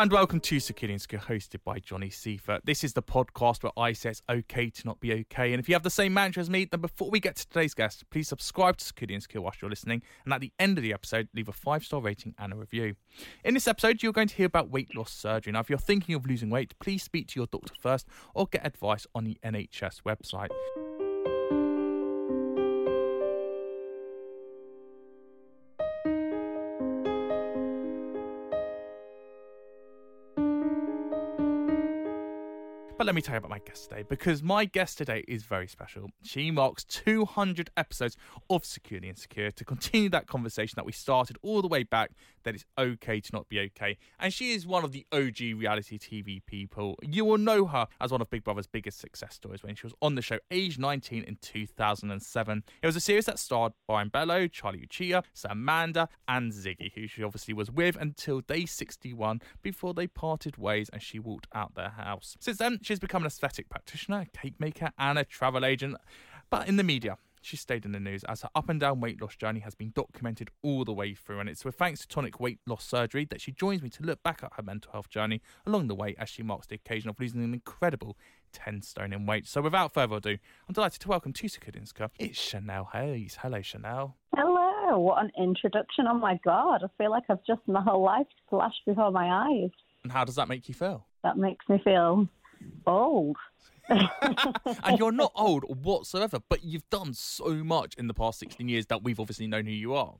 And welcome to Skill, hosted by Johnny Seifert. This is the podcast where I say it's okay to not be okay. And if you have the same mantra as me, then before we get to today's guest, please subscribe to Skill whilst you're listening. And at the end of the episode, leave a five star rating and a review. In this episode, you're going to hear about weight loss surgery. Now, if you're thinking of losing weight, please speak to your doctor first or get advice on the NHS website. Let me tell you about my guest today because my guest today is very special. She marks 200 episodes of Secure The Insecure to continue that conversation that we started all the way back that it's okay to not be okay. And she is one of the OG reality TV people. You will know her as one of Big Brother's biggest success stories when she was on the show age 19 in 2007. It was a series that starred Brian Belo, Charley Uchea, Samanda, and Ziggy, who she obviously was with until day 61 before they parted ways and she walked out their house. Since then, She's become an aesthetic practitioner, a cake maker, and a travel agent. But in the media, she stayed in the news as her up and down weight loss journey has been documented all the way through. And it's with thanks to tonic weight loss surgery that she joins me to look back at her mental health journey along the way as she marks the occasion of losing an incredible 10 stone in weight. So without further ado, I'm delighted to welcome to Secure The Insecure. It's Chanelle Hayes. Hello, Chanelle. Hello. What an introduction. Oh my God. I feel like I've just my whole life flashed before my eyes. And how does that make you feel? That makes me feel old. and you're not old whatsoever, but you've done so much in the past 16 years that we've obviously known who you are.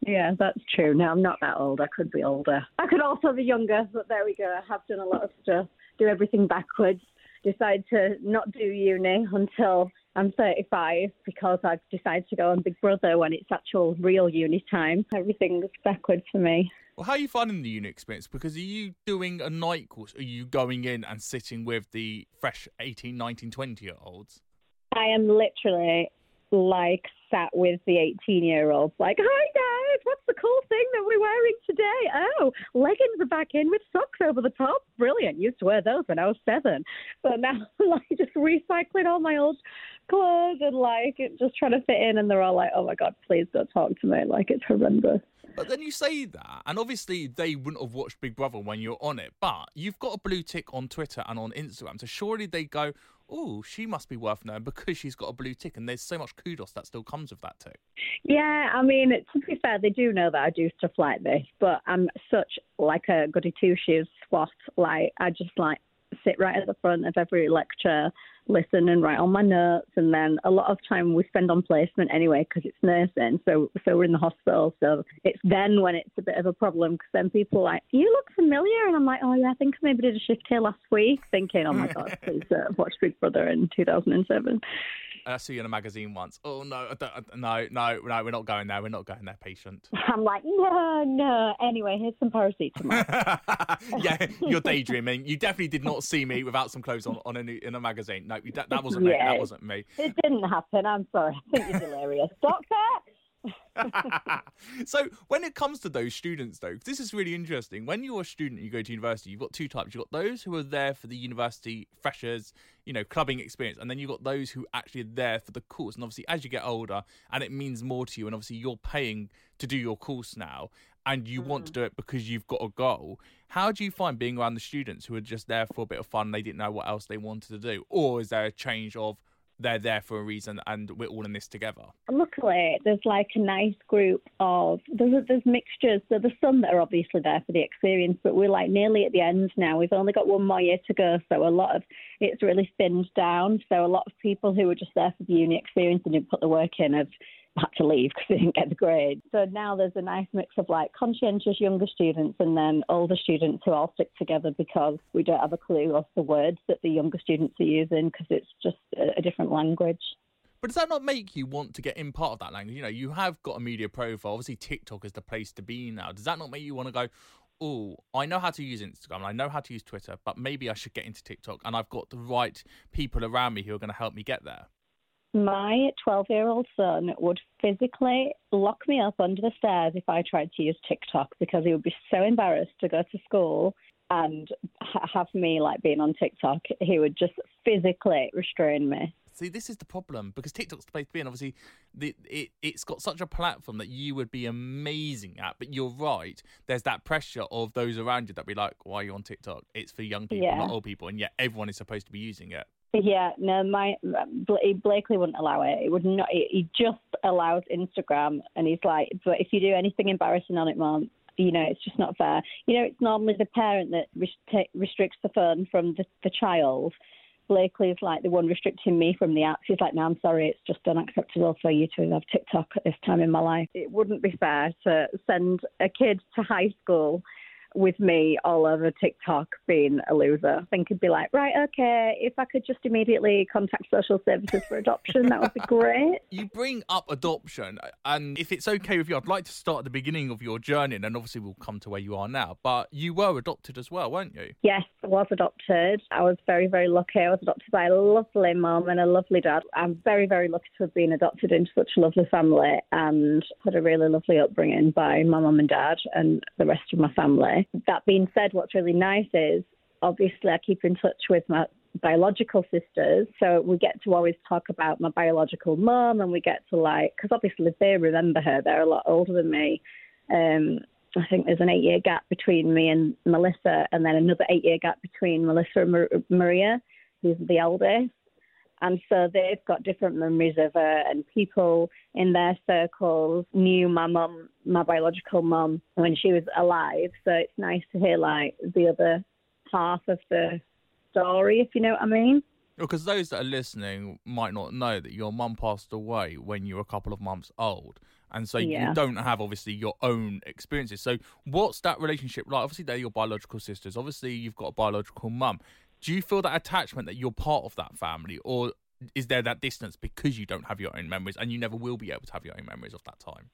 Yeah, that's true. No, I'm not that old. I could be older. I could also be younger, but there we go. I have done a lot of stuff, do everything backwards, decide to not do uni until I'm 35 because I've decided to go on Big Brother when it's actual real uni time. Everything's backwards for me. Well, how are you finding the uni experience? Because are you doing a night course? Are you going in and sitting with the fresh 18, 19, 20 year olds? I am literally like sat with the 18 year olds, like, hi guys, what's the cool thing that we're wearing today? Oh, leggings are back in with socks over the top. Brilliant. Used to wear those when I was seven. But now, like, just recycling all my old clothes and like just trying to fit in. And they're all like, oh my God, please don't talk to me. Like, it's horrendous. But then you say that, and obviously they wouldn't have watched Big Brother when you're on it, but you've got a blue tick on Twitter and on Instagram. So surely they go, oh, she must be worth knowing because she's got a blue tick. And there's so much kudos that still comes with that tick. Yeah, I mean, to be fair, they do know that I do stuff like this, but I'm such like a goody two shoes swat. Like, I just like sit right at the front of every lecture, listen and write on my notes, and then a lot of time we spend on placement anyway because it's nursing. So so we're in the hospital, so it's then when it's a bit of a problem because then people are like, "You look familiar," and I'm like, "Oh yeah, I think I maybe did a shift here last week," thinking, "Oh my god, please uh, watch Big Brother in 2007." I saw you in a magazine once. Oh no, no, no, no, we're not going there. We're not going there, patient. I'm like, no, no. Anyway, here's some paracetamol. yeah, you're daydreaming. You definitely did not see me without some clothes on, on a, in a magazine. No, that, that wasn't yeah, me. That wasn't me. It didn't happen. I'm sorry. I think you're delirious, doctor. so when it comes to those students though this is really interesting when you're a student you go to university you've got two types you've got those who are there for the university freshers you know clubbing experience and then you've got those who actually are there for the course and obviously as you get older and it means more to you and obviously you're paying to do your course now and you want to Mm. do it because you've got a goal. How do you find being around the students who are just there for a bit of fun? They didn't know what else they wanted to do, or is there a change of they're there for a reason and we're all in this together? Luckily, there's like a nice group of there's there's mixtures. So there's some that are obviously there for the experience, but we're like nearly at the end now. We've only got one more year to go, so a lot of it's really thinned down. So a lot of people who were just there for the uni experience and didn't put the work in have had to leave because they didn't get the grade. So now there's a nice mix of like conscientious younger students and then older students who all stick together because we don't have a clue of the words that the younger students are using because it's just a, a different language. But does that not make you want to get in part of that language? You know, you have got a media profile. Obviously, TikTok is the place to be now. Does that not make you want to go, oh, I know how to use Instagram, I know how to use Twitter, but maybe I should get into TikTok and I've got the right people around me who are going to help me get there? My 12 year old son would physically lock me up under the stairs if I tried to use TikTok because he would be so embarrassed to go to school and ha- have me like being on TikTok. He would just physically restrain me. See, this is the problem because TikTok's the place to be, and obviously, the, it it's got such a platform that you would be amazing at. But you're right; there's that pressure of those around you that be like, "Why are you on TikTok? It's for young people, Yeah. not old people," and yet everyone is supposed to be using it. Yeah, no, my Bla- Blakely wouldn't allow it. It would not. He just allows Instagram, and he's like, but if you do anything embarrassing on it, mom, you know, it's just not fair. You know, it's normally the parent that rest- restricts the phone from the, the child. is like the one restricting me from the apps. He's like, no, I'm sorry, it's just unacceptable for you to have TikTok at this time in my life. It wouldn't be fair to send a kid to high school with me all over TikTok being a loser. I think it'd be like, right, okay, if I could just immediately contact social services for adoption, that would be great. You bring up adoption, and if it's okay with you, I'd like to start at the beginning of your journey, and then obviously we'll come to where you are now. But you were adopted as well, weren't you? Yes, I was adopted. I was very, very lucky. I was adopted by a lovely mum and a lovely dad. I'm very, very lucky to have been adopted into such a lovely family and had a really lovely upbringing by my mum and dad and the rest of my family. That being said, what's really nice is obviously I keep in touch with my biological sisters, so we get to always talk about my biological mum, and we get to like, because obviously they remember her, they're a lot older than me. Um, I think there's an eight year gap between me and Melissa, and then another eight year gap between Melissa and Mar- Maria, who's the eldest. And so they've got different memories of her, and people in their circles knew my mum, my biological mum, when she was alive. So it's nice to hear like the other half of the story, if you know what I mean. Because those that are listening might not know that your mum passed away when you were a couple of months old. And so Yeah. you don't have obviously your own experiences. So what's that relationship like? Obviously they're your biological sisters. Obviously you've got a biological mum. Do you feel that attachment that you're part of that family or is there that distance because you don't have your own memories and you never will be able to have your own memories of that time?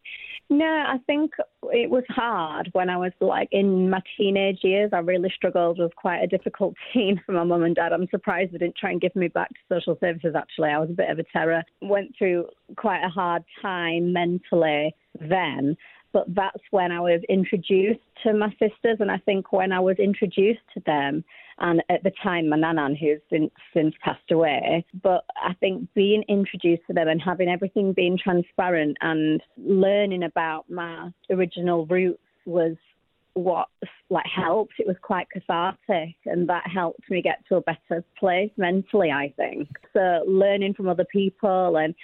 No, I think it was hard when I was like in my teenage years. I really struggled with quite a difficult teen for my mum and dad. I'm surprised they didn't try and give me back to social services. Actually, I was a bit of a terror. Went through quite a hard time mentally then. But that's when I was introduced to my sisters, and I think when I was introduced to them, and at the time my nanan, who's since since passed away, but I think being introduced to them and having everything being transparent and learning about my original roots was what like helped. It was quite cathartic, and that helped me get to a better place mentally. I think so. Learning from other people and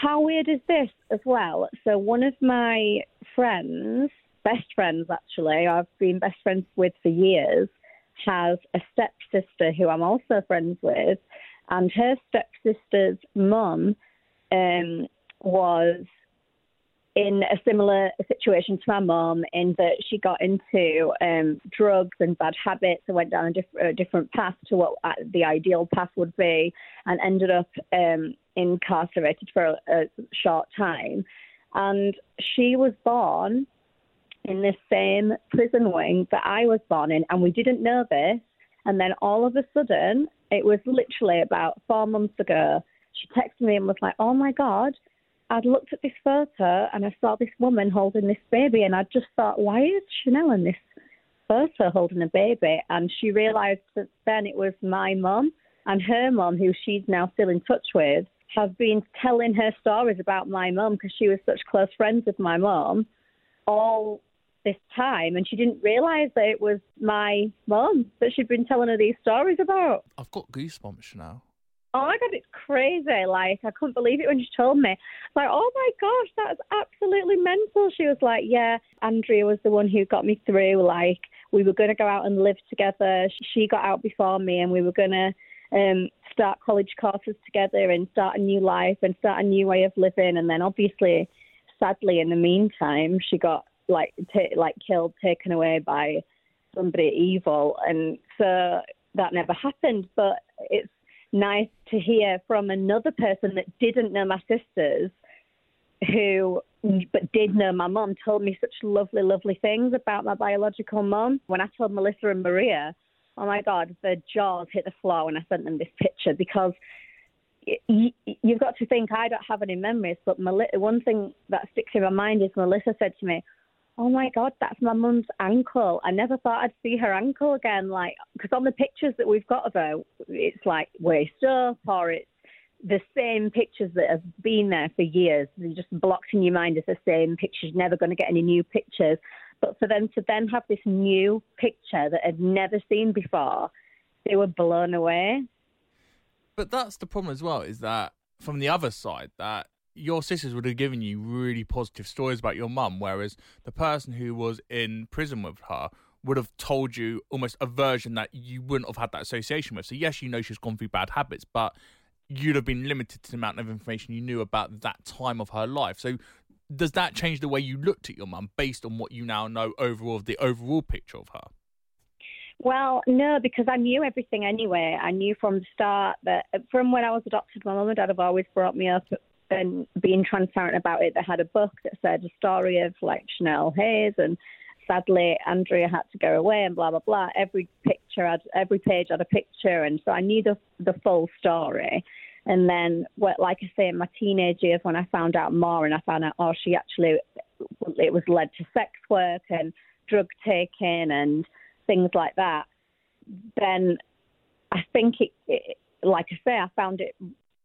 how weird is this as well? So one of my friends, best friends actually, I've been best friends with for years, has a stepsister who I'm also friends with, and her stepsister's mum um, was in a similar situation to my mum in that she got into um, drugs and bad habits and went down a, diff- a different path to what uh, the ideal path would be and ended up um, incarcerated for a, a short time. And she was born in this same prison wing that I was born in, and we didn't know this. And then all of a sudden, it was literally about four months ago, she texted me and was like, Oh my God, I'd looked at this photo and I saw this woman holding this baby, and I just thought, why is Chanelle in this photo holding a baby? And she realised that then it was my mum and her mum, who she's now still in touch with, have been telling her stories about my mum because she was such close friends with my mum, all this time, and she didn't realise that it was my mum that she'd been telling her these stories about. I've got goosebumps now. Oh my god, it's crazy! Like I couldn't believe it when she told me. Like, oh my gosh, that's absolutely mental. She was like, yeah, Andrea was the one who got me through. Like we were going to go out and live together. She got out before me, and we were going to um, start college courses together and start a new life and start a new way of living. And then obviously, sadly, in the meantime, she got like t- like killed, taken away by somebody evil, and so that never happened. But it's nice to hear from another person that didn't know my sisters who but did know my mom, told me such lovely lovely things about my biological mom. when i told melissa and maria oh my god the jaws hit the floor when i sent them this picture because you've got to think i don't have any memories but one thing that sticks in my mind is melissa said to me oh my god, that's my mum's ankle. I never thought I'd see her ankle again. Like, because on the pictures that we've got of her, it's like waist up or it's the same pictures that have been there for years. They're just blocked in your mind as the same pictures. You're never going to get any new pictures. But for them to then have this new picture that I'd never seen before, they were blown away. But that's the problem as well, is that from the other side, that your sisters would have given you really positive stories about your mum, whereas the person who was in prison with her would have told you almost a version that you wouldn't have had that association with. So yes, you know she's gone through bad habits, but you'd have been limited to the amount of information you knew about that time of her life. So does that change the way you looked at your mum based on what you now know overall of the overall picture of her? Well, no, because I knew everything anyway. I knew from the start that from when I was adopted, my mum and dad have always brought me up and being transparent about it. They had a book that said a story of like Chanelle Hayes, and sadly Andrea had to go away, and blah blah blah. Every picture had, every page had a picture, and so I knew the the full story. And then, like I say, in my teenage years, when I found out more, and I found out, oh, she actually, it was led to sex work and drug taking and things like that. Then I think it, it like I say, I found it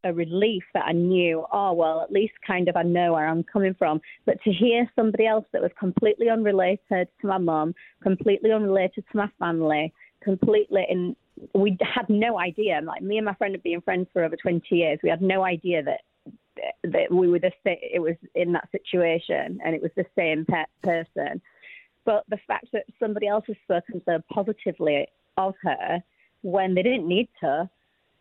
a relief that I knew, oh, well, at least kind of I know where I'm coming from. But to hear somebody else that was completely unrelated to my mum, completely unrelated to my family, completely in, we had no idea. Like me and my friend had been friends for over 20 years. We had no idea that that we were the it was in that situation and it was the same pe- person. But the fact that somebody else has spoken so positively of her when they didn't need to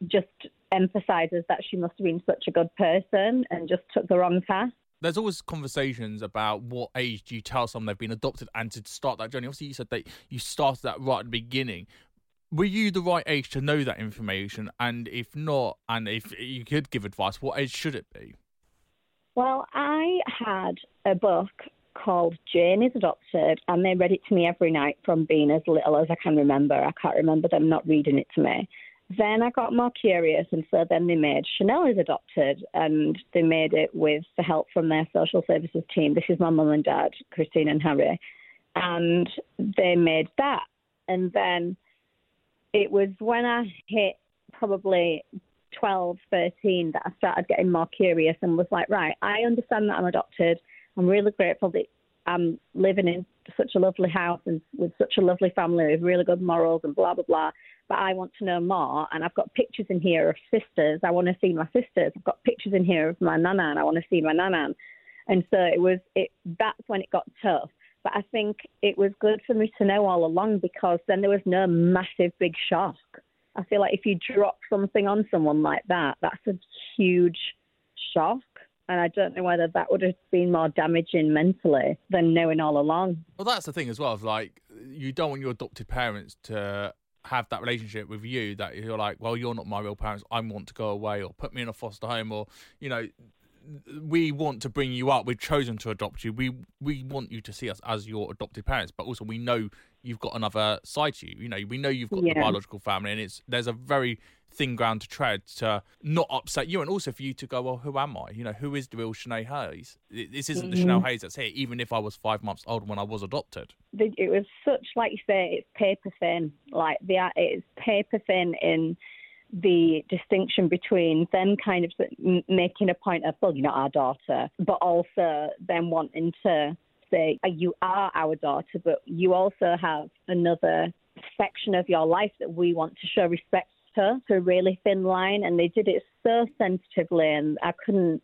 just emphasizes that she must have been such a good person and just took the wrong path. There's always conversations about what age do you tell someone they've been adopted and to start that journey. Obviously, you said that you started that right at the beginning. Were you the right age to know that information? And if not, and if you could give advice, what age should it be? Well, I had a book called Jane is Adopted, and they read it to me every night from being as little as I can remember. I can't remember them not reading it to me. Then I got more curious, and so then they made Chanelle is adopted, and they made it with the help from their social services team. This is my mum and dad, Christine and Harry, and they made that. And then it was when I hit probably 12, 13 that I started getting more curious and was like, right, I understand that I'm adopted. I'm really grateful that I'm living in such a lovely house and with such a lovely family with really good morals and blah blah blah. But I want to know more, and I've got pictures in here of sisters. I want to see my sisters. I've got pictures in here of my nana, and I want to see my nana. And so it was. It that's when it got tough. But I think it was good for me to know all along because then there was no massive big shock. I feel like if you drop something on someone like that, that's a huge shock and I don't know whether that would have been more damaging mentally than knowing all along. Well, that's the thing as well. Like, you don't want your adopted parents to have that relationship with you that you're like, well, you're not my real parents. I want to go away, or put me in a foster home, or you know, we want to bring you up. We've chosen to adopt you. We we want you to see us as your adopted parents, but also we know you've got another side to you. You know, we know you've got yeah. the biological family, and it's there's a very thin ground to tread to not upset you, and also for you to go, well, who am I? You know, who is the real Chanelle Hayes? This isn't mm-hmm. the Chanelle Hayes that's here, even if I was five months old when I was adopted. It was such, like you say, it's paper thin. Like the it's paper thin in the distinction between them kind of making a point of, well, you're not our daughter, but also them wanting to say uh, you are our daughter, but you also have another section of your life that we want to show respect to, to a really thin line. And they did it so sensitively, and I couldn't.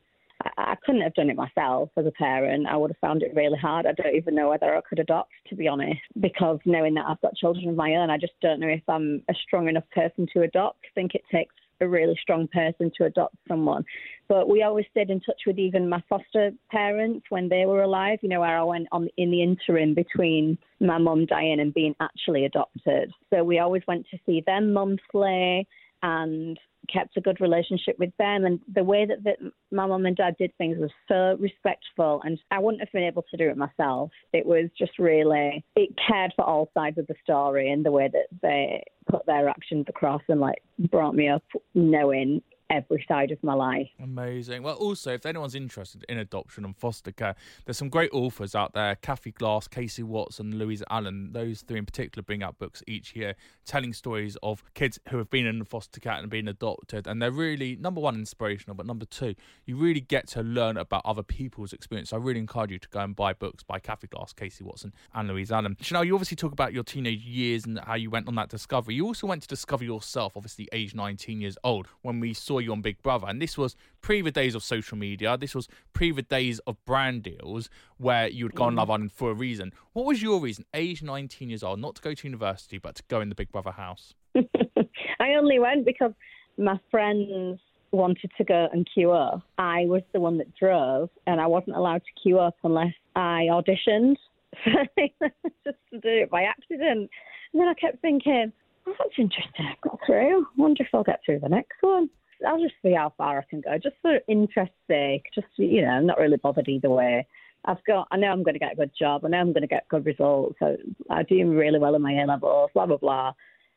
I couldn't have done it myself as a parent. I would have found it really hard. I don't even know whether I could adopt, to be honest, because knowing that I've got children of my own, I just don't know if I'm a strong enough person to adopt. I think it takes a really strong person to adopt someone. But we always stayed in touch with even my foster parents when they were alive, you know, where I went on in the interim between my mum dying and being actually adopted. So we always went to see them monthly and kept a good relationship with them. And the way that the, my mum and dad did things was so respectful, and I wouldn't have been able to do it myself. It was just really, it cared for all sides of the story and the way that they put their actions across and like brought me up knowing every side of my life. Amazing. Well, also, if anyone's interested in adoption and foster care, there's some great authors out there Cathy Glass, Casey Watson, Louise Allen. Those three in particular bring out books each year telling stories of kids who have been in foster care and been adopted. And they're really, number one, inspirational, but number two, you really get to learn about other people's experience. So I really encourage you to go and buy books by Cathy Glass, Casey Watson, and Louise Allen. Chanelle, you obviously talk about your teenage years and how you went on that discovery. You also went to discover yourself, obviously, age 19 years old, when we saw you on Big Brother. And this was pre the days of social media. This was pre the days of brand deals where you would go on mm. Love Island for a reason. What was your reason, age 19 years old, not to go to university, but to go in the Big Brother house? I only went because my friends wanted to go and queue up. I was the one that drove, and I wasn't allowed to queue up unless I auditioned. just to do it by accident. And then I kept thinking, oh, that's interesting. I've got through. I wonder if I'll get through the next one. I'll just see how far I can go, just for interest's sake. Just you know, I'm not really bothered either way. I've got, I know I'm going to get a good job. I know I'm going to get good results. So I do really well in my A levels. Blah blah blah.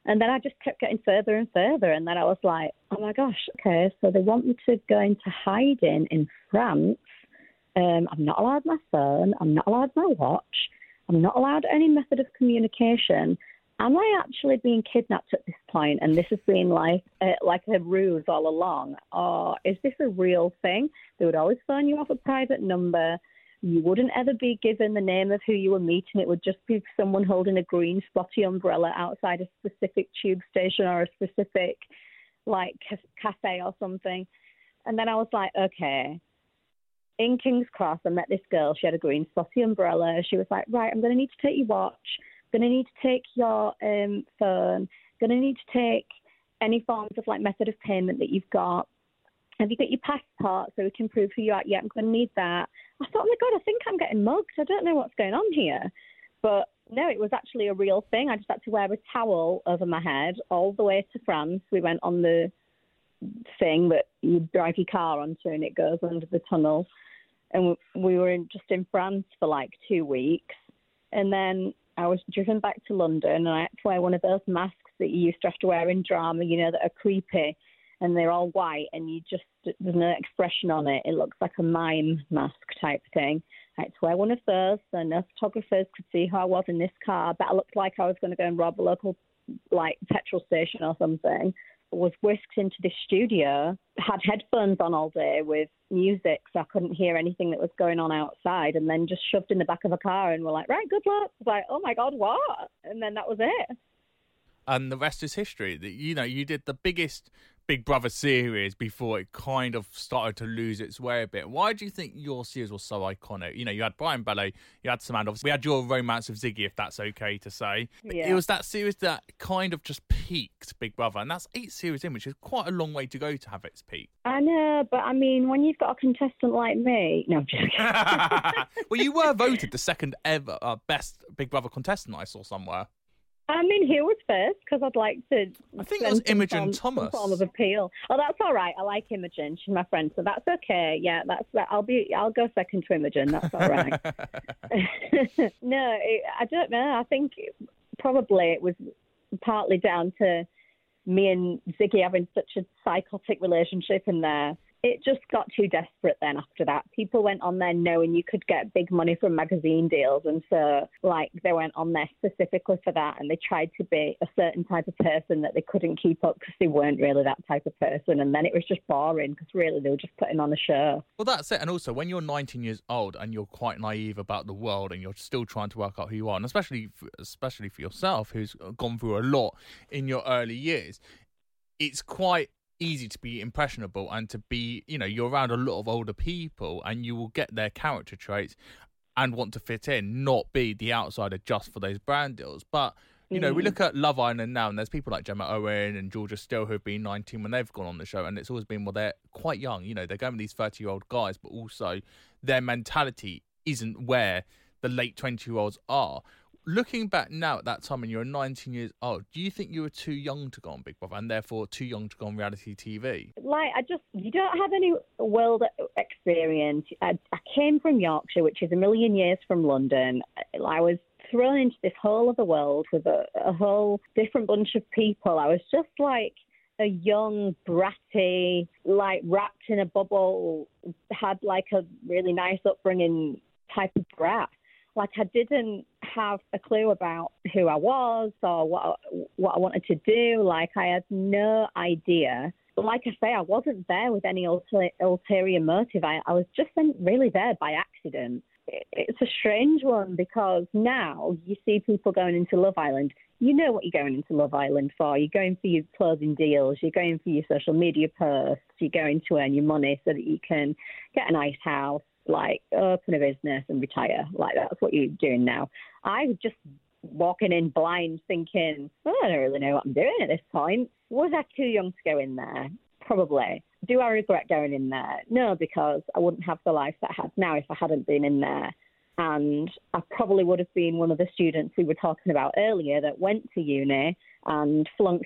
And then I just kept getting further and further. And then I was like, oh my gosh, okay, so they want me to go into hiding in France. Um, I'm not allowed my phone. I'm not allowed my watch. I'm not allowed any method of communication am I actually being kidnapped at this point and this has been like a, like a ruse all along? Or is this a real thing? They would always phone you off a private number. You wouldn't ever be given the name of who you were meeting. It would just be someone holding a green spotty umbrella outside a specific tube station or a specific like cafe or something. And then I was like, okay. In King's Cross, I met this girl. She had a green spotty umbrella. She was like, right, I'm going to need to take your watch going to need to take your um, phone, going to need to take any forms of like method of payment that you've got. Have you got your passport so we can prove who you are? Yeah, I'm going to need that. I thought, oh my God, I think I'm getting mugged. I don't know what's going on here. But no, it was actually a real thing. I just had to wear a towel over my head all the way to France. We went on the thing that you drive your car onto and it goes under the tunnel. And we were in, just in France for like two weeks. And then I was driven back to London and I had to wear one of those masks that you used to have to wear in drama, you know, that are creepy and they're all white and you just, there's no expression on it. It looks like a mime mask type thing. I had to wear one of those so no photographers could see who I was in this car, but I looked like I was going to go and rob a local, like, petrol station or something was whisked into this studio, had headphones on all day with music, so I couldn't hear anything that was going on outside, and then just shoved in the back of a car and were like, right, good luck. like, oh my God, what? And then that was it. And the rest is history. You know, you did the biggest Big Brother series before it kind of started to lose its way a bit. Why do you think your series was so iconic? You know, you had Brian Belo, you had Samantha, we had your romance of Ziggy, if that's okay to say. Yeah. It was that series that kind of just peaked Big Brother, and that's eight series in, which is quite a long way to go to have its peak. I know, but I mean, when you've got a contestant like me, no, I'm joking. well, you were voted the second ever uh, best Big Brother contestant. I saw somewhere. I mean, who was first? Because I'd like to. I think it was Imogen form, Thomas. form of appeal. Oh, that's all right. I like Imogen. She's my friend, so that's okay. Yeah, that's. I'll be. I'll go second to Imogen. That's all right. no, it, I don't know. I think probably it was partly down to me and Ziggy having such a psychotic relationship in there. It just got too desperate then after that. People went on there knowing you could get big money from magazine deals. And so, like, they went on there specifically for that and they tried to be a certain type of person that they couldn't keep up because they weren't really that type of person. And then it was just boring because really they were just putting on a show. Well, that's it. And also, when you're 19 years old and you're quite naive about the world and you're still trying to work out who you are, and especially, especially for yourself, who's gone through a lot in your early years, it's quite easy to be impressionable and to be, you know, you're around a lot of older people and you will get their character traits and want to fit in, not be the outsider just for those brand deals. But you know, we mm. look at Love Island now, and there's people like Gemma Owen and Georgia Steel who have been 19 when they've gone on the show, and it's always been, well, they're quite young. You know, they're going with these 30 year old guys, but also their mentality isn't where the late 20 year olds are looking back now at that time and you're 19 years old, do you think you were too young to go on Big Brother and therefore too young to go on reality TV? Like, I just, you don't have any world experience. I, I came from Yorkshire, which is a million years from London. I was thrown into this whole other world with a, a whole different bunch of people. I was just like, a young, bratty, like wrapped in a bubble, had like a really nice upbringing type of brat. Like I didn't have a clue about who I was or what what I wanted to do. Like I had no idea. But like I say, I wasn't there with any ulter, ulterior motive. I, I was just really there by accident. it's a strange one because now you see people going into Love Island. You know what you're going into Love Island for. You're going for your closing deals. You're going for your social media posts. You're going to earn your money so that you can get a nice house like uh, open a business and retire. Like that's what you're doing now. I was just walking in blind thinking, I don't really know what I'm doing at this point. Was I too young to go in there? Probably. Do I regret going in there? No, because I wouldn't have the life that I have now if I hadn't been in there. And I probably would have been one of the students we were talking about earlier that went to uni and flunked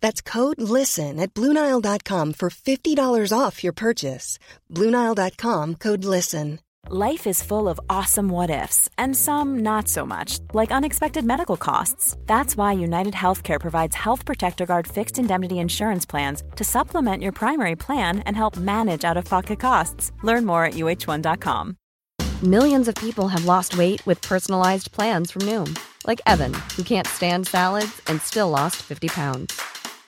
That's code LISTEN at Bluenile.com for $50 off your purchase. Bluenile.com code LISTEN. Life is full of awesome what ifs, and some not so much, like unexpected medical costs. That's why United Healthcare provides Health Protector Guard fixed indemnity insurance plans to supplement your primary plan and help manage out of pocket costs. Learn more at uh1.com. Millions of people have lost weight with personalized plans from Noom, like Evan, who can't stand salads and still lost 50 pounds.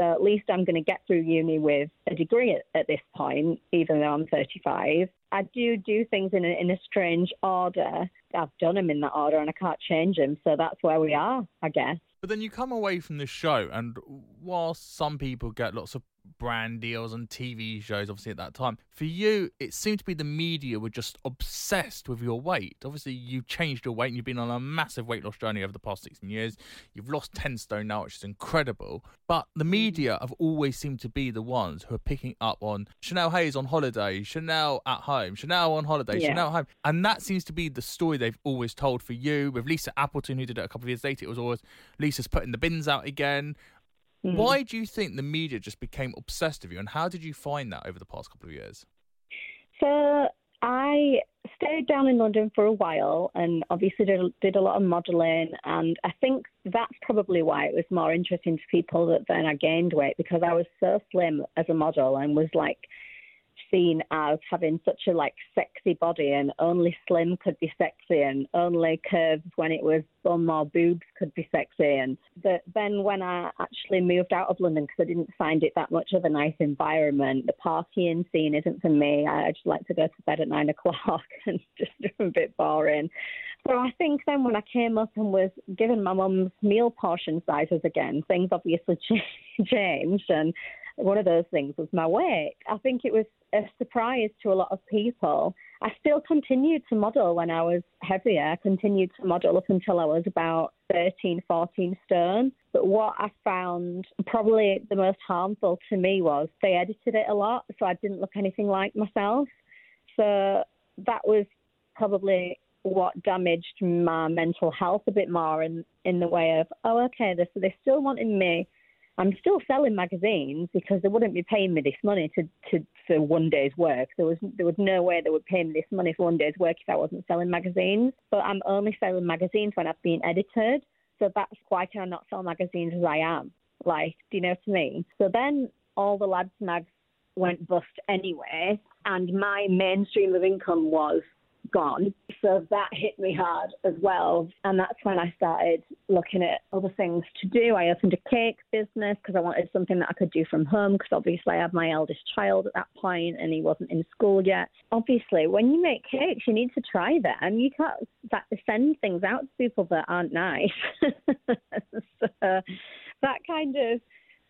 so at least I'm going to get through uni with a degree at, at this point, even though I'm 35. I do do things in a, in a strange order. I've done them in that order and I can't change them. So that's where we are, I guess. But then you come away from the show, and whilst some people get lots of brand deals and TV shows, obviously, at that time. For you, it seemed to be the media were just obsessed with your weight. Obviously, you've changed your weight and you've been on a massive weight loss journey over the past 16 years. You've lost 10 stone now, which is incredible. But the mm. media have always seemed to be the ones who are picking up on Chanelle Hayes on holiday, Chanelle at home, Chanelle on holiday, Yeah. Chanelle at home. And that seems to be the story they've always told for you. With Lisa Appleton, who did it a couple of years later, it was always Lisa's putting the bins out again. Mm. Why do you think the media just became obsessed with you, and how did you find that over the past couple of years? So I stayed down in London for a while and obviously did, did a lot of modelling. And I think that's probably why it was more interesting to people that then I gained weight because I was so slim as a model and was like seen as having such a like sexy body and only slim could be sexy and only curves when it was bum or boobs could be sexy and that then when I actually moved out of London because I didn't find it that much of a nice environment the partying scene isn't for me. I just like to go to bed at nine o'clock and just a bit boring. So I think then when I came up and was given my mum's meal portion sizes again things obviously changed and one of those things was my weight. I think it was a surprise to a lot of people. I still continued to model when I was heavier. I continued to model up until I was about 13, 14 stone. But what I found probably the most harmful to me was they edited it a lot, so I didn't look anything like myself. So that was probably what damaged my mental health a bit more in, in the way of, oh, okay, so they still wanted me I'm still selling magazines because they wouldn't be paying me this money to, to for one day's work. There was there was no way they would pay me this money for one day's work if I wasn't selling magazines. But I'm only selling magazines when I've been edited. So that's why can I not sell magazines as I am? Like, do you know what I mean? So then all the lads mags went bust anyway, and my mainstream of income was gone. So that hit me hard as well. And that's when I started looking at other things to do. I opened a cake business because I wanted something that I could do from home because obviously I had my eldest child at that point and he wasn't in school yet. Obviously, when you make cakes, you need to try them. And you can't send things out to people that aren't nice. so that kind of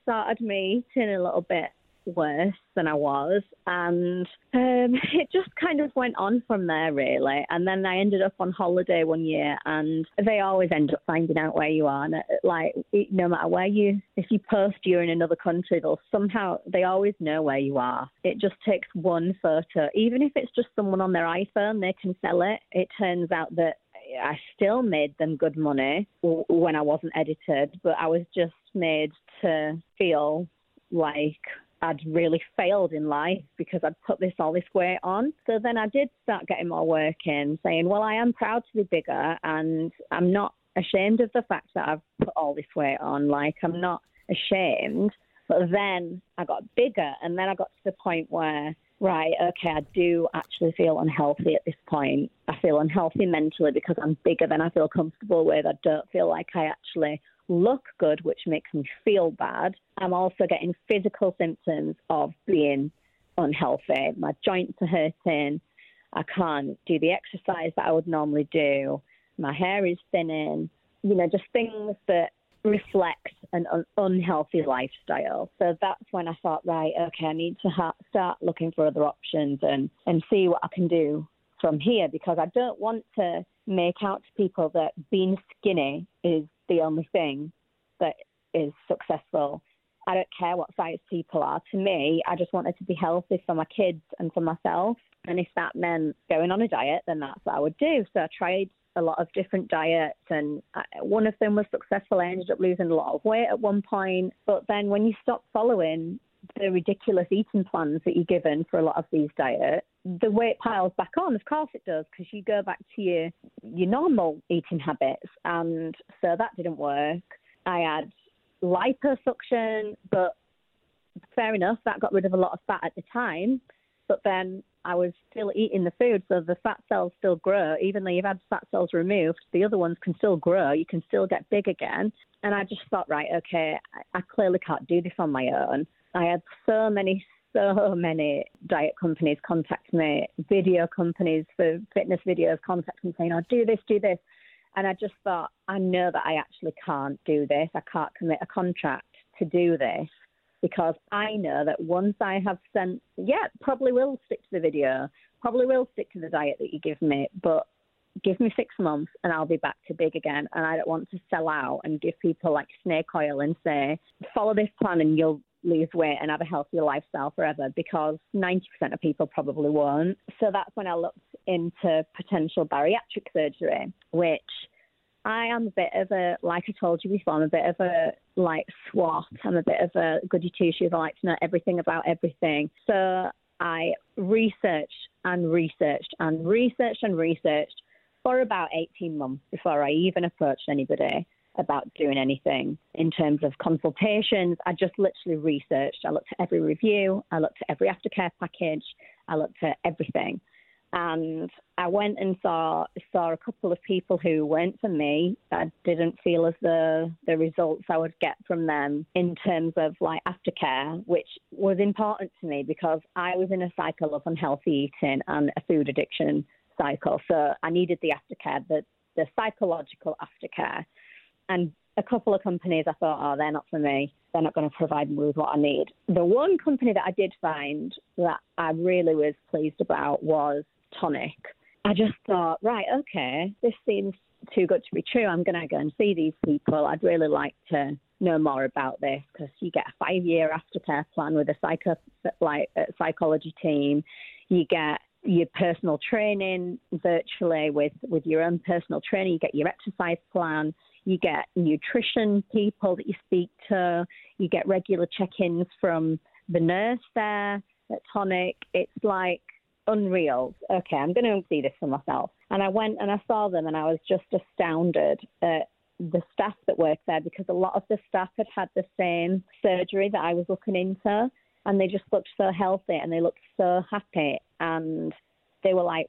started me feeling a little bit worse than I was. And um, it just kind of went on from there, really. And then I ended up on holiday one year, and they always end up finding out where you are. And it, like, no matter where you, if you post you're in another country, they'll somehow, they always know where you are. It just takes one photo. Even if it's just someone on their iPhone, they can sell it. It turns out that I still made them good money when I wasn't edited, but I was just made to feel like I'd really failed in life because I'd put this all this weight on. So then I did start getting more work in, saying, well, I am proud to be bigger and I'm not ashamed of the fact that I've put all this weight on. Like, I'm not ashamed. But then I got bigger and then I got to the point where, right, okay, I do actually feel unhealthy at this point. I feel unhealthy mentally because I'm bigger than I feel comfortable with. I don't feel like I actually look good, which makes me feel bad. I'm also getting physical symptoms of being unhealthy. My joints are hurting. I can't do the exercise that I would normally do. My hair is thinning. You know, just things that reflect an un- unhealthy lifestyle. So that's when I thought, right, okay, I need to ha- start looking for other options and, and see what I can do from here because I don't want to make out to people that being skinny is the only thing that is successful. I don't care what size people are. To me, I just wanted to be healthy for my kids and for myself. And if that meant going on a diet, then that's what I would do. So I tried a lot of different diets, and one of them was successful. I ended up losing a lot of weight at one point. But then when you stop following the ridiculous eating plans that you're given for a lot of these diets, the weight piles back on. Of course it does, because you go back to your your normal eating habits, and so that didn't work. I had liposuction, but fair enough, that got rid of a lot of fat at the time. But then I was still eating the food, so the fat cells still grow. Even though you've had fat cells removed, the other ones can still grow. You can still get big again. And I just thought, right, okay, I, I clearly can't do this on my own. I had so many, so many diet companies contact me, video companies for fitness videos contact me saying, oh, do this, do this. And I just thought, I know that I actually can't do this. I can't commit a contract to do this. because I know that once I have sent, yeah, probably will stick to the video, probably will stick to the diet that you give me, but give me six months and I'll be back to big again. And I don't want to sell out and give people like snake oil and say, follow this plan and you'll lose weight and have a healthier lifestyle forever because 90% of people probably won't. So that's when I looked into potential bariatric surgery, which I am a bit of a, like I told you before, I'm a bit of a like SWOT. I'm a bit of a goody two shoes. I like to know everything about everything. So I researched and researched and researched and researched for about 18 months before I even approached anybody about doing anything in terms of consultations. I just literally researched. I looked at every review, I looked at every aftercare package, I looked at everything. And I went and saw saw a couple of people who went for me. I didn't feel as the the results I would get from them in terms of like aftercare, which was important to me because I was in a cycle of unhealthy eating and a food addiction cycle. So I needed the aftercare, the the psychological aftercare. And a couple of companies I thought, oh, they're not for me. They're not going to provide me with what I need. The one company that I did find that I really was pleased about was Tonic. I just thought, right, okay, this seems too good to be true. I'm going to go and see these people. I'd really like to know more about this because you get a five year aftercare plan with a psycho, like a psychology team. You get your personal training virtually with, with your own personal training. You get your exercise plan. You get nutrition people that you speak to. You get regular check ins from the nurse there at Tonic. It's like unreal. Okay, I'm going to see this for myself. And I went and I saw them and I was just astounded at the staff that worked there because a lot of the staff had had the same surgery that I was looking into and they just looked so healthy and they looked so happy and they were like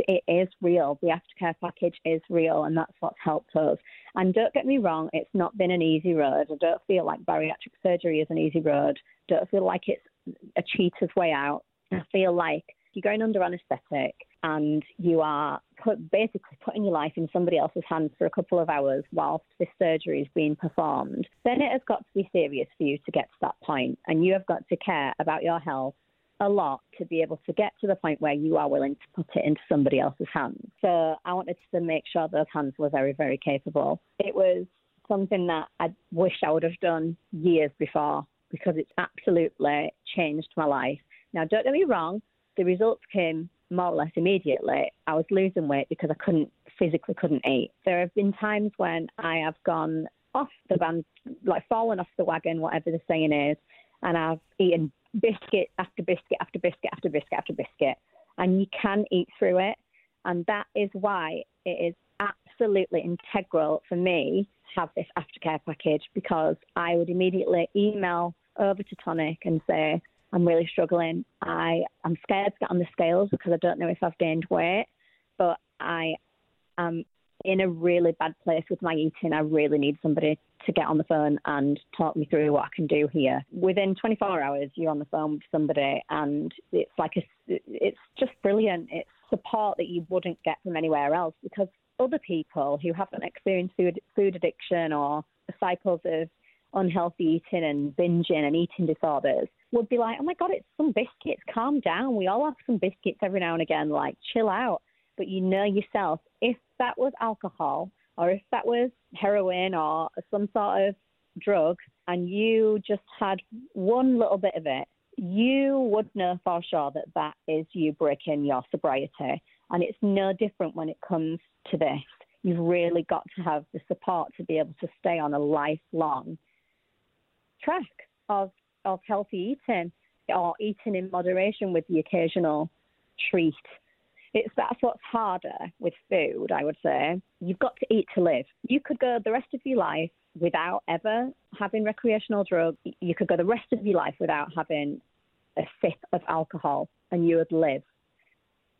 it is real. The aftercare package is real, and that's what's helped us. And don't get me wrong, it's not been an easy road. I don't feel like bariatric surgery is an easy road. Don't feel like it's a cheater's way out. I feel like you're going under anaesthetic and you are put, basically putting your life in somebody else's hands for a couple of hours whilst this surgery is being performed, then it has got to be serious for you to get to that point, and you have got to care about your health a lot to be able to get to the point where you are willing to put it into somebody else's hands. So I wanted to make sure those hands were very, very capable. It was something that I wish I would have done years before because it's absolutely changed my life. Now, don't get me wrong, the results came more or less immediately. I was losing weight because I couldn't physically couldn't eat. There have been times when I have gone off the band, like fallen off the wagon, whatever the saying is, and I've eaten biscuit after biscuit after biscuit after biscuit after biscuit, and you can eat through it. And that is why it is absolutely integral for me to have this aftercare package because I would immediately email over to Tonic and say, I'm really struggling. I am scared to get on the scales because I don't know if I've gained weight, but I am in a really bad place with my eating. I really need somebody to get on the phone and talk me through what I can do here. Within 24 hours, you're on the phone with somebody, and it's like a, it's just brilliant. It's support that you wouldn't get from anywhere else because other people who haven't experienced food food addiction or cycles of unhealthy eating and binging and eating disorders would be like, oh my God, it's some biscuits. Calm down. We all have some biscuits every now and again. Like, chill out. But you know yourself, if that was alcohol or if that was heroin or some sort of drug and you just had one little bit of it, you would know for sure that that is you breaking your sobriety. And it's no different when it comes to this. You've really got to have the support to be able to stay on a lifelong track of, of healthy eating or eating in moderation with the occasional treat it's that's what's harder with food, I would say. You've got to eat to live. You could go the rest of your life without ever having recreational drugs. You could go the rest of your life without having a sip of alcohol and you would live.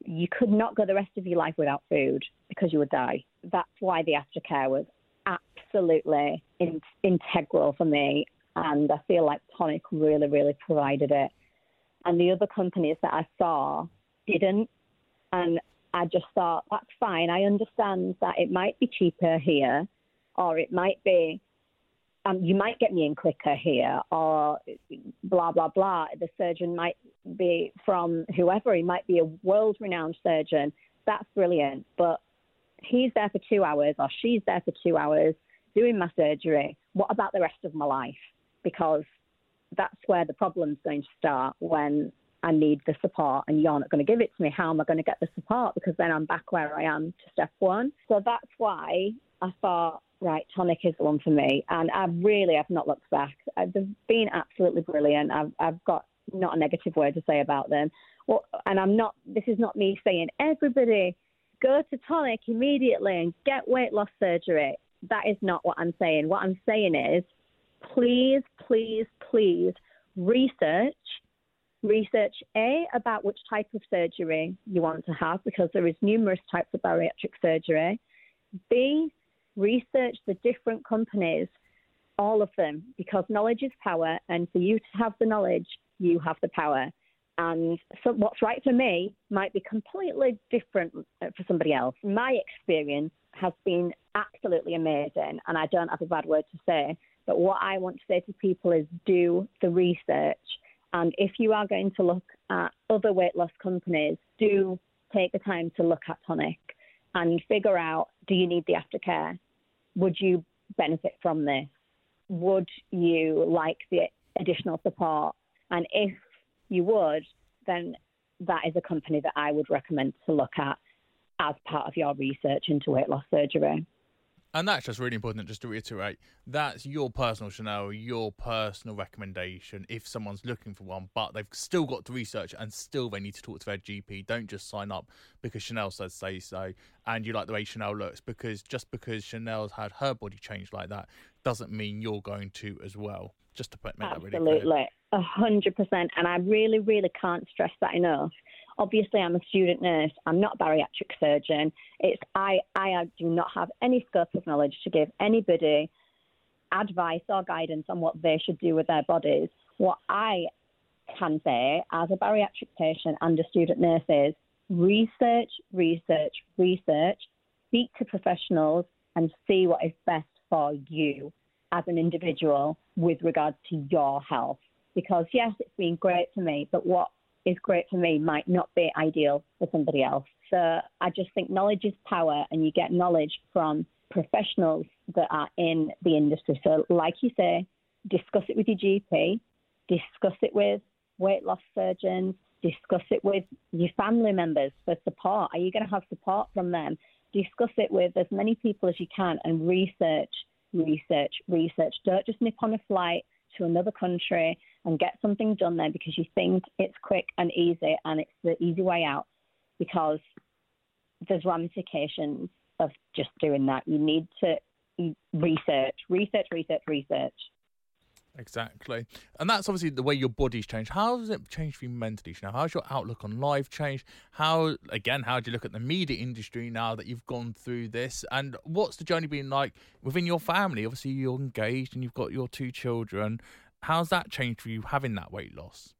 You could not go the rest of your life without food because you would die. That's why the aftercare was absolutely in, integral for me. And I feel like Tonic really, really provided it. And the other companies that I saw didn't. And I just thought, that's fine. I understand that it might be cheaper here or it might be um, you might get me in quicker here, or blah, blah, blah. The surgeon might be from whoever, he might be a world renowned surgeon. That's brilliant. But he's there for two hours, or she's there for two hours doing my surgery. What about the rest of my life? Because that's where the problem's going to start when I need the support and you're not going to give it to me. How am I going to get the support? Because then I'm back where I am to step one. So that's why I thought, right, tonic is the one for me. And I really have not looked back. Uh, they've been absolutely brilliant. I've, I've got not a negative word to say about them. Well, and I'm not, this is not me saying everybody go to tonic immediately and get weight loss surgery. That is not what I'm saying. What I'm saying is please, please, please research. Research A about which type of surgery you want to have because there is numerous types of bariatric surgery. B, research the different companies, all of them, because knowledge is power, and for you to have the knowledge, you have the power. And so what's right for me might be completely different uh, for somebody else. My experience has been absolutely amazing, and I don't have a bad word to say. But what I want to say to people is do the research. And if you are going to look at other weight loss companies, do take the time to look at Tonic and figure out do you need the aftercare? Would you benefit from this? Would you like the additional support? And if you would, then that is a company that I would recommend to look at as part of your research into weight loss surgery. And that's just really important, just to reiterate. That's your personal Chanelle, your personal recommendation if someone's looking for one, but they've still got to research and still they need to talk to their GP. Don't just sign up because Chanelle says say so and you like the way Chanelle looks, because just because Chanelle's had her body changed like that doesn't mean you're going to as well. Just to make Absolutely. that really clear. A hundred percent. And I really, really can't stress that enough. Obviously, I'm a student nurse. I'm not a bariatric surgeon. It's I, I do not have any scope of knowledge to give anybody advice or guidance on what they should do with their bodies. What I can say as a bariatric patient and a student nurse is research, research, research, speak to professionals and see what is best for you as an individual with regards to your health. Because yes, it's been great for me, but what is great for me might not be ideal for somebody else. So I just think knowledge is power, and you get knowledge from professionals that are in the industry. So, like you say, discuss it with your GP, discuss it with weight loss surgeons, discuss it with your family members for support. Are you going to have support from them? Discuss it with as many people as you can and research, research, research. Don't just nip on a flight to another country and get something done there because you think it's quick and easy and it's the easy way out because there's ramifications of just doing that. You need to research, research, research, research. Exactly. And that's obviously the way your body's changed. How has it changed for you mentally now? How's your outlook on life changed? How, again, how do you look at the media industry now that you've gone through this? And what's the journey been like within your family? Obviously, you're engaged and you've got your two children. How's that changed for you having that weight loss?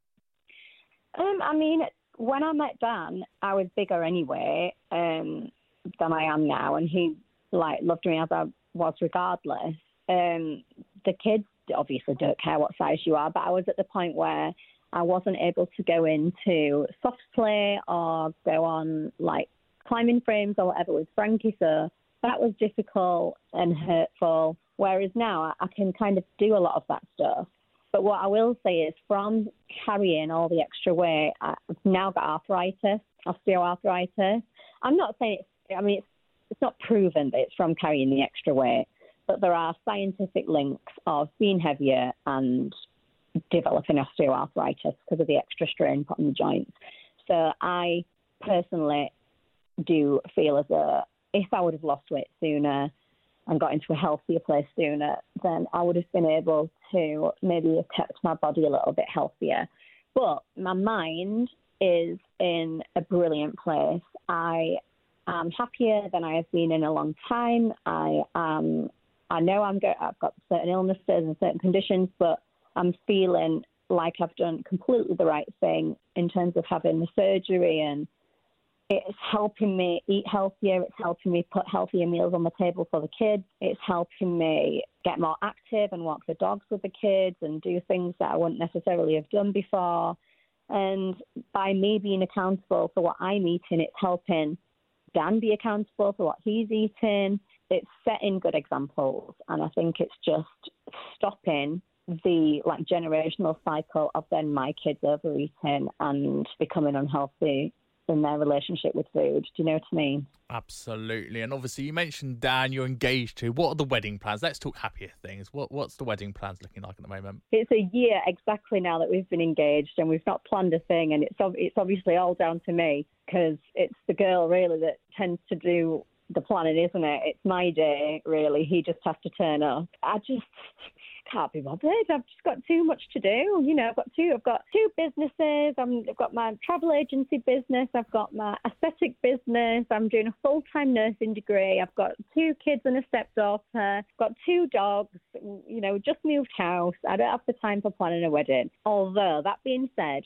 Um, I mean, when I met Dan, I was bigger anyway um, than I am now, and he like loved me as I was regardless. Um, the kids obviously don't care what size you are, but I was at the point where I wasn't able to go into soft play or go on like climbing frames or whatever with Frankie, so that was difficult and hurtful. Whereas now I can kind of do a lot of that stuff. But what I will say is, from carrying all the extra weight, I've now got arthritis, osteoarthritis. I'm not saying it's, I mean, it's, it's not proven that it's from carrying the extra weight, but there are scientific links of being heavier and developing osteoarthritis because of the extra strain put on the joints. So I personally do feel as though if I would have lost weight sooner, and got into a healthier place sooner, then I would have been able to maybe have kept my body a little bit healthier. But my mind is in a brilliant place. I am happier than I have been in a long time. I um I know I'm go- I've got certain illnesses and certain conditions, but I'm feeling like I've done completely the right thing in terms of having the surgery and It's helping me eat healthier. It's helping me put healthier meals on the table for the kids. It's helping me get more active and walk the dogs with the kids and do things that I wouldn't necessarily have done before. And by me being accountable for what I'm eating, it's helping Dan be accountable for what he's eating. It's setting good examples. And I think it's just stopping the like generational cycle of then my kids overeating and becoming unhealthy in their relationship with food. Do you know what I mean? Absolutely. And obviously, you mentioned Dan, you're engaged to. What are the wedding plans? Let's talk happier things. What What's the wedding plans looking like at the moment? It's a year exactly now that we've been engaged, and we've not planned a thing. And it's it's obviously all down to me because it's the girl really that tends to do the planning, isn't it? It's my day, really. He just has to turn up. I just can't be bothered. I've just got too much to do. You know, I've got two. I've got two businesses. I'm, I've got my travel agency business. I've got my aesthetic business. I'm doing a full time nursing degree. I've got two kids and a stepdaughter. I've got two dogs. You know, just moved house. I don't have the time for planning a wedding. Although that being said,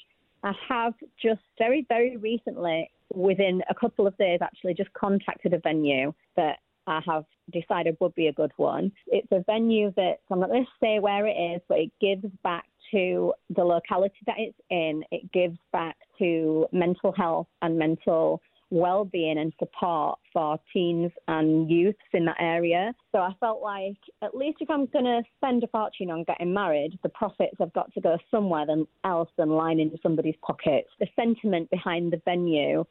I have just very, very recently, within a couple of days, actually just contacted a venue that I have decided would be a good one. It's a venue that I'm not going to say where it is, but it gives back to the locality that it's in. It gives back to mental health and mental well-being and support for teens and youths in that area. So I felt like at least if I'm going to spend a fortune on getting married, the profits have got to go somewhere than else than line into somebody's pockets. The sentiment behind the venue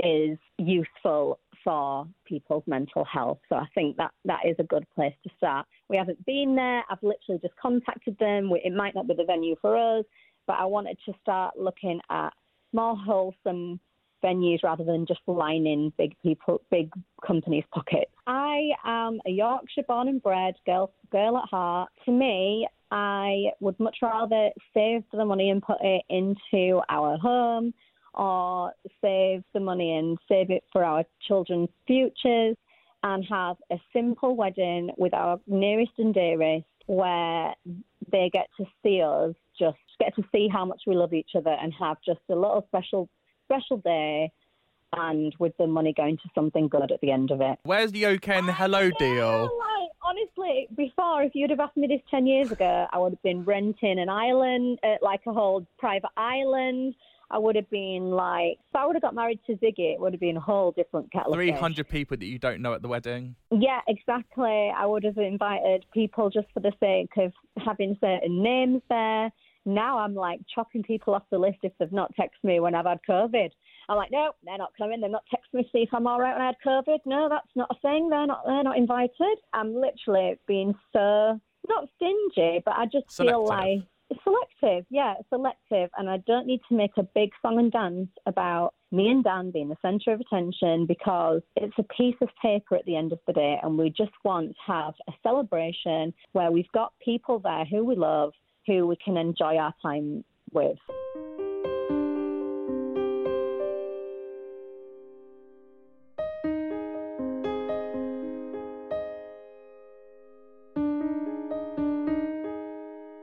is useful for people's mental health. So I think that that is a good place to start. We haven't been there. I've literally just contacted them. It might not be the venue for us, but I wanted to start looking at more wholesome venues rather than just lining big people, big companies' pockets. I am a Yorkshire born and bred girl, girl at heart. To me, I would much rather save the money and put it into our home or save the money and save it for our children's futures and have a simple wedding with our nearest and dearest where they get to see us just get to see how much we love each other and have just a little special special day and with the money going to something good at the end of it. Where's the okay and the hello deal? Like, honestly, before, if you'd have asked me this 10 years ago, I would have been renting an island, uh, like a whole private island. I would have been like, if I would have got married to Ziggy, it would have been a whole different kettle 300 people that you don't know at the wedding. Yeah, exactly. I would have invited people just for the sake of having certain names there. Now I'm like chopping people off the list if they've not texted me when I've had COVID. I'm like, no, they're not coming. They're not texting me to see if I'm all right when I had COVID. No, that's not a thing. They're not. They're not invited. I'm literally being so not stingy, but I just Selective. feel like it's selective. Yeah, selective. And I don't need to make a big song and dance about me and Dan being the centre of attention because it's a piece of paper at the end of the day, and we just want to have a celebration where we've got people there who we love, who we can enjoy our time with.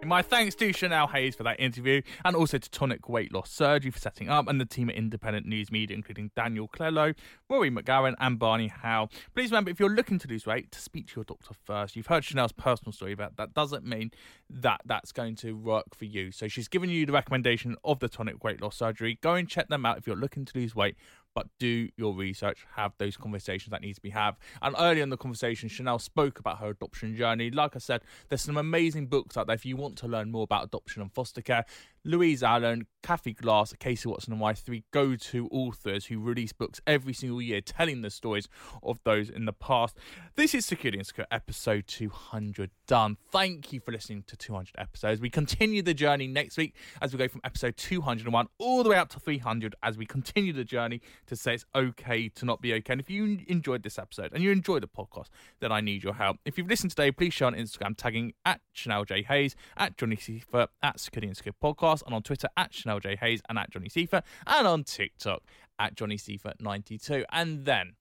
My thanks to Chanelle Hayes for that interview, and also to Tonic Weight Loss Surgery for setting up, and the team at Independent News Media, including Daniel Clello, Rory McGowan, and Barney Howe. Please remember, if you're looking to lose weight, to speak to your doctor first. You've heard Chanel's personal story, but that doesn't mean that that's going to work for you. So she's given you the recommendation of the Tonic Weight Loss Surgery. Go and check them out if you're looking to lose weight but do your research, have those conversations that need to be had. And earlier in the conversation, Chanelle spoke about her adoption journey. Like I said, there's some amazing books out there if you want to learn more about adoption and foster care. Louise Allen, Cathy Glass, Casey Watson, and my three go to authors who release books every single year telling the stories of those in the past. This is Secure The Insecure episode 200 done. Thank you for listening to 200 episodes. We continue the journey next week as we go from episode 201 all the way up to 300 as we continue the journey to say it's okay to not be okay. And if you enjoyed this episode and you enjoyed the podcast, then I need your help. If you've listened today, please share on Instagram tagging at Chanelle J. Hayes, at Johnny Seifert, at Secure The Insecure Podcast and on Twitter at Chanelle J. Hayes and at Johnny Seifert and on TikTok at Johnny Seifert92. And then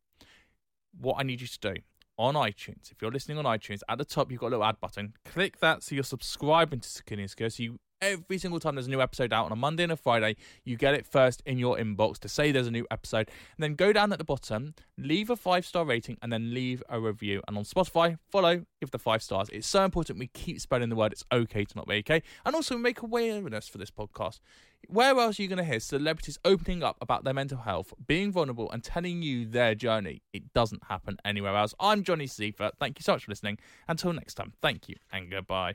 what I need you to do on iTunes, if you're listening on iTunes, at the top you've got a little ad button. Click that so you're subscribing to Secure The Insecure so you every single time there's a new episode out on a Monday and a Friday, you get it first in your inbox to say there's a new episode. And then go down at the bottom, leave a five star rating, and then leave a review. And on Spotify, follow, give the five stars. It's so important we keep spreading the word it's okay to not be okay. And also make awareness for this podcast. Where else are you going to hear celebrities opening up about their mental health, being vulnerable, and telling you their journey? It doesn't happen anywhere else. I'm Johnny Seifert. Thank you so much for listening. Until next time, thank you and goodbye.